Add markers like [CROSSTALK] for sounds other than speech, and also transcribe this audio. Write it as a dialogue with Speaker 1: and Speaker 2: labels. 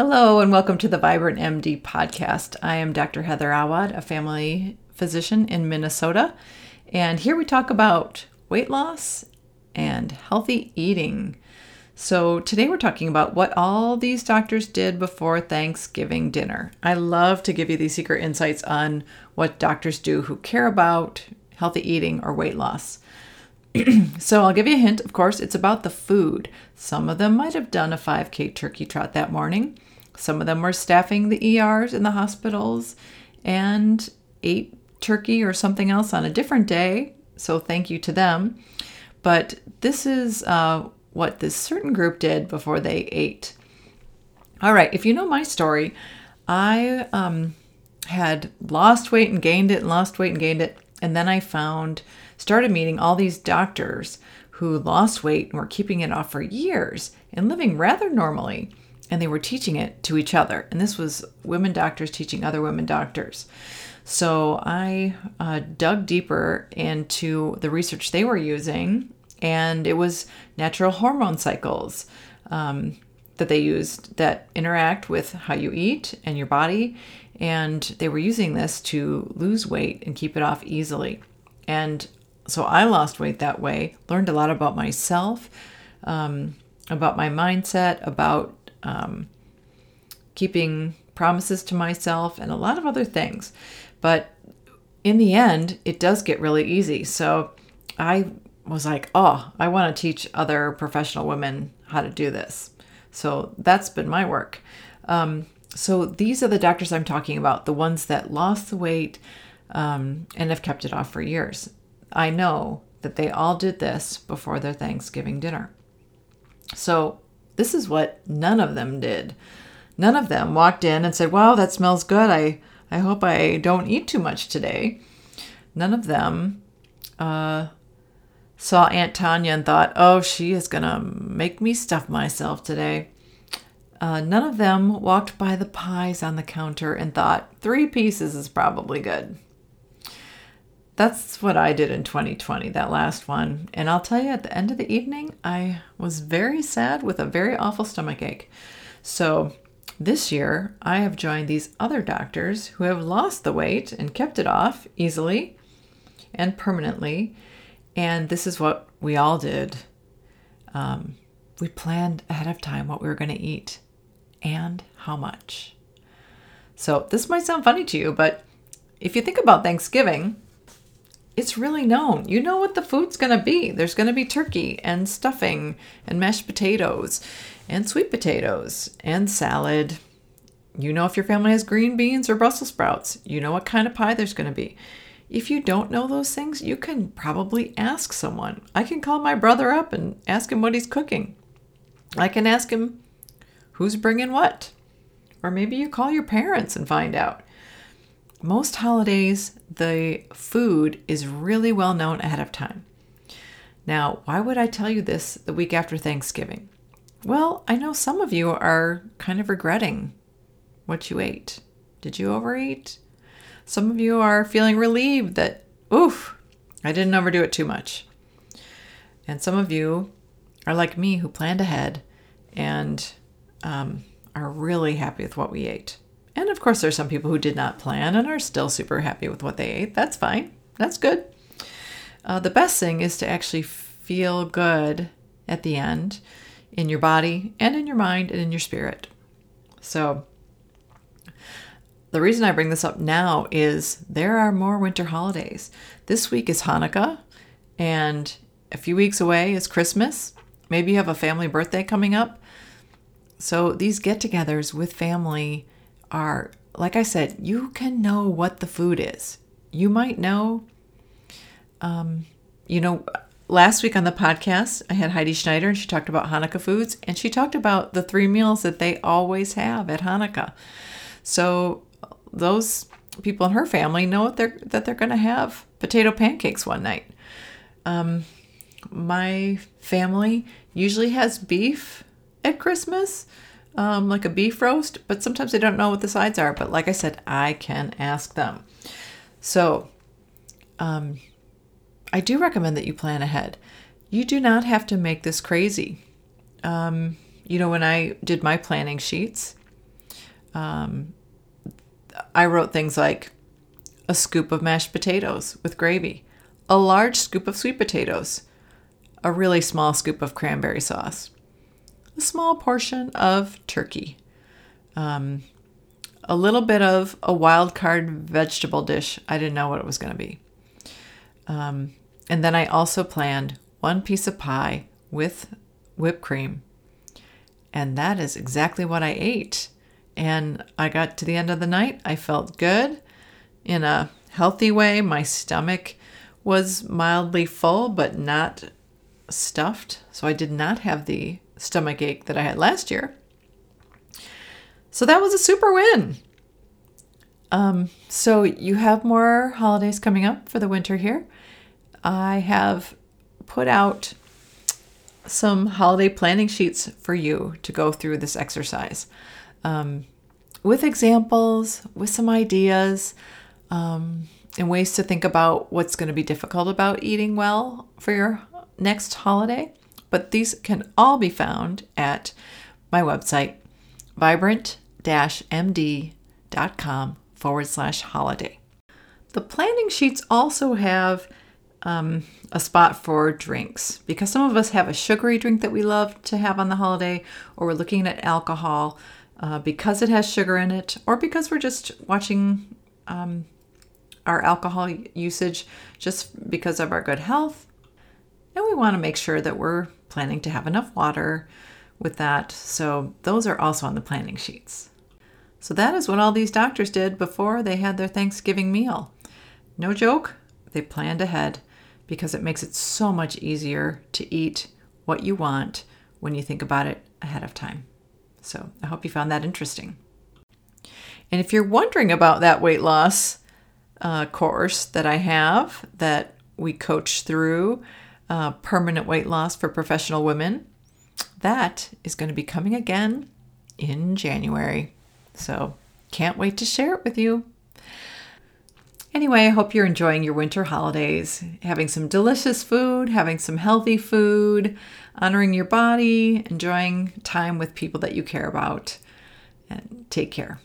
Speaker 1: Hello, and welcome to the Vibrant MD podcast. I am Dr. Heather Awad, a family physician in Minnesota, and here we talk about weight loss and healthy eating. So, today we're talking about what all these doctors did before Thanksgiving dinner. I love to give you these secret insights on what doctors do who care about healthy eating or weight loss. [CLEARS THROAT] so I'll give you a hint. Of course, it's about the food. Some of them might have done a 5K turkey trot that morning. Some of them were staffing the ERs in the hospitals and ate turkey or something else on a different day. So thank you to them. But this is uh, what this certain group did before they ate. All right, if you know my story, I um, had lost weight and gained it and lost weight and gained it. And then I found, started meeting all these doctors who lost weight and were keeping it off for years and living rather normally and they were teaching it to each other. And this was women doctors teaching other women doctors. So I uh, dug deeper into the research they were using, and it was natural hormone cycles um, that they used that interact with how you eat and your body. And they were using this to lose weight and keep it off easily. And so I lost weight that way, learned a lot about myself, um, about my mindset, about um, keeping promises to myself, and a lot of other things. But in the end, it does get really easy. So I was like, oh, I want to teach other professional women how to do this. So that's been my work. Um, so these are the doctors I'm talking about, the ones that lost the weight um, and have kept it off for years. I know that they all did this before their Thanksgiving dinner. So this is what none of them did. None of them walked in and said, Wow, that smells good. I, I hope I don't eat too much today. None of them uh, saw Aunt Tanya and thought, Oh, she is going to make me stuff myself today. Uh, none of them walked by the pies on the counter and thought, Three pieces is probably good. That's what I did in 2020, that last one. And I'll tell you, at the end of the evening, I was very sad with a very awful stomach ache. So this year, I have joined these other doctors who have lost the weight and kept it off easily and permanently. And this is what we all did. Um, we planned ahead of time what we were going to eat and how much. So this might sound funny to you, but if you think about Thanksgiving, it's really known. You know what the food's going to be. There's going to be turkey and stuffing and mashed potatoes and sweet potatoes and salad. You know if your family has green beans or Brussels sprouts. You know what kind of pie there's going to be. If you don't know those things, you can probably ask someone. I can call my brother up and ask him what he's cooking. I can ask him who's bringing what. Or maybe you call your parents and find out. Most holidays, the food is really well known ahead of time. Now, why would I tell you this the week after Thanksgiving? Well, I know some of you are kind of regretting what you ate. Did you overeat? Some of you are feeling relieved that, oof, I didn't overdo it too much. And some of you are like me who planned ahead and um, are really happy with what we ate. And of course, there's some people who did not plan and are still super happy with what they ate. That's fine. That's good. Uh, the best thing is to actually feel good at the end in your body and in your mind and in your spirit. So, the reason I bring this up now is there are more winter holidays. This week is Hanukkah, and a few weeks away is Christmas. Maybe you have a family birthday coming up. So, these get togethers with family are, like I said, you can know what the food is. You might know, um, you know, last week on the podcast, I had Heidi Schneider and she talked about Hanukkah foods and she talked about the three meals that they always have at Hanukkah. So those people in her family know that they're, that they're going to have potato pancakes one night. Um, my family usually has beef at Christmas um, like a beef roast, but sometimes they don't know what the sides are. But like I said, I can ask them. So um, I do recommend that you plan ahead. You do not have to make this crazy. Um, you know, when I did my planning sheets, Um, I wrote things like a scoop of mashed potatoes with gravy, a large scoop of sweet potatoes, a really small scoop of cranberry sauce, a small portion of turkey, um, a little bit of a wild card vegetable dish. I didn't know what it was going to be. Um, and then I also planned one piece of pie with whipped cream. And that is exactly what I ate. And I got to the end of the night. I felt good in a healthy way. My stomach was mildly full, but not stuffed. So I did not have the stomach ache that I had last year. So that was a super win. Um, so you have more holidays coming up for the winter here. I have put out some holiday planning sheets for you to go through this exercise um, with examples, with some ideas, um, and ways to think about what's going to be difficult about eating well for your next holiday. But these can all be found at my website, vibrant md.com forward slash holiday. The planning sheets also have um, a spot for drinks because some of us have a sugary drink that we love to have on the holiday, or we're looking at alcohol uh, because it has sugar in it, or because we're just watching um, our alcohol usage just because of our good health. And we want to make sure that we're planning to have enough water with that. So, those are also on the planning sheets. So, that is what all these doctors did before they had their Thanksgiving meal. No joke, they planned ahead because it makes it so much easier to eat what you want when you think about it ahead of time. So I hope you found that interesting. And if you're wondering about that weight loss uh, course that I have that we coach through uh, permanent weight loss for professional women, that is going to be coming again in January. So can't wait to share it with you. Anyway, I hope you're enjoying your winter holidays, having some delicious food, having some healthy food, honoring your body, enjoying time with people that you care about. And take care.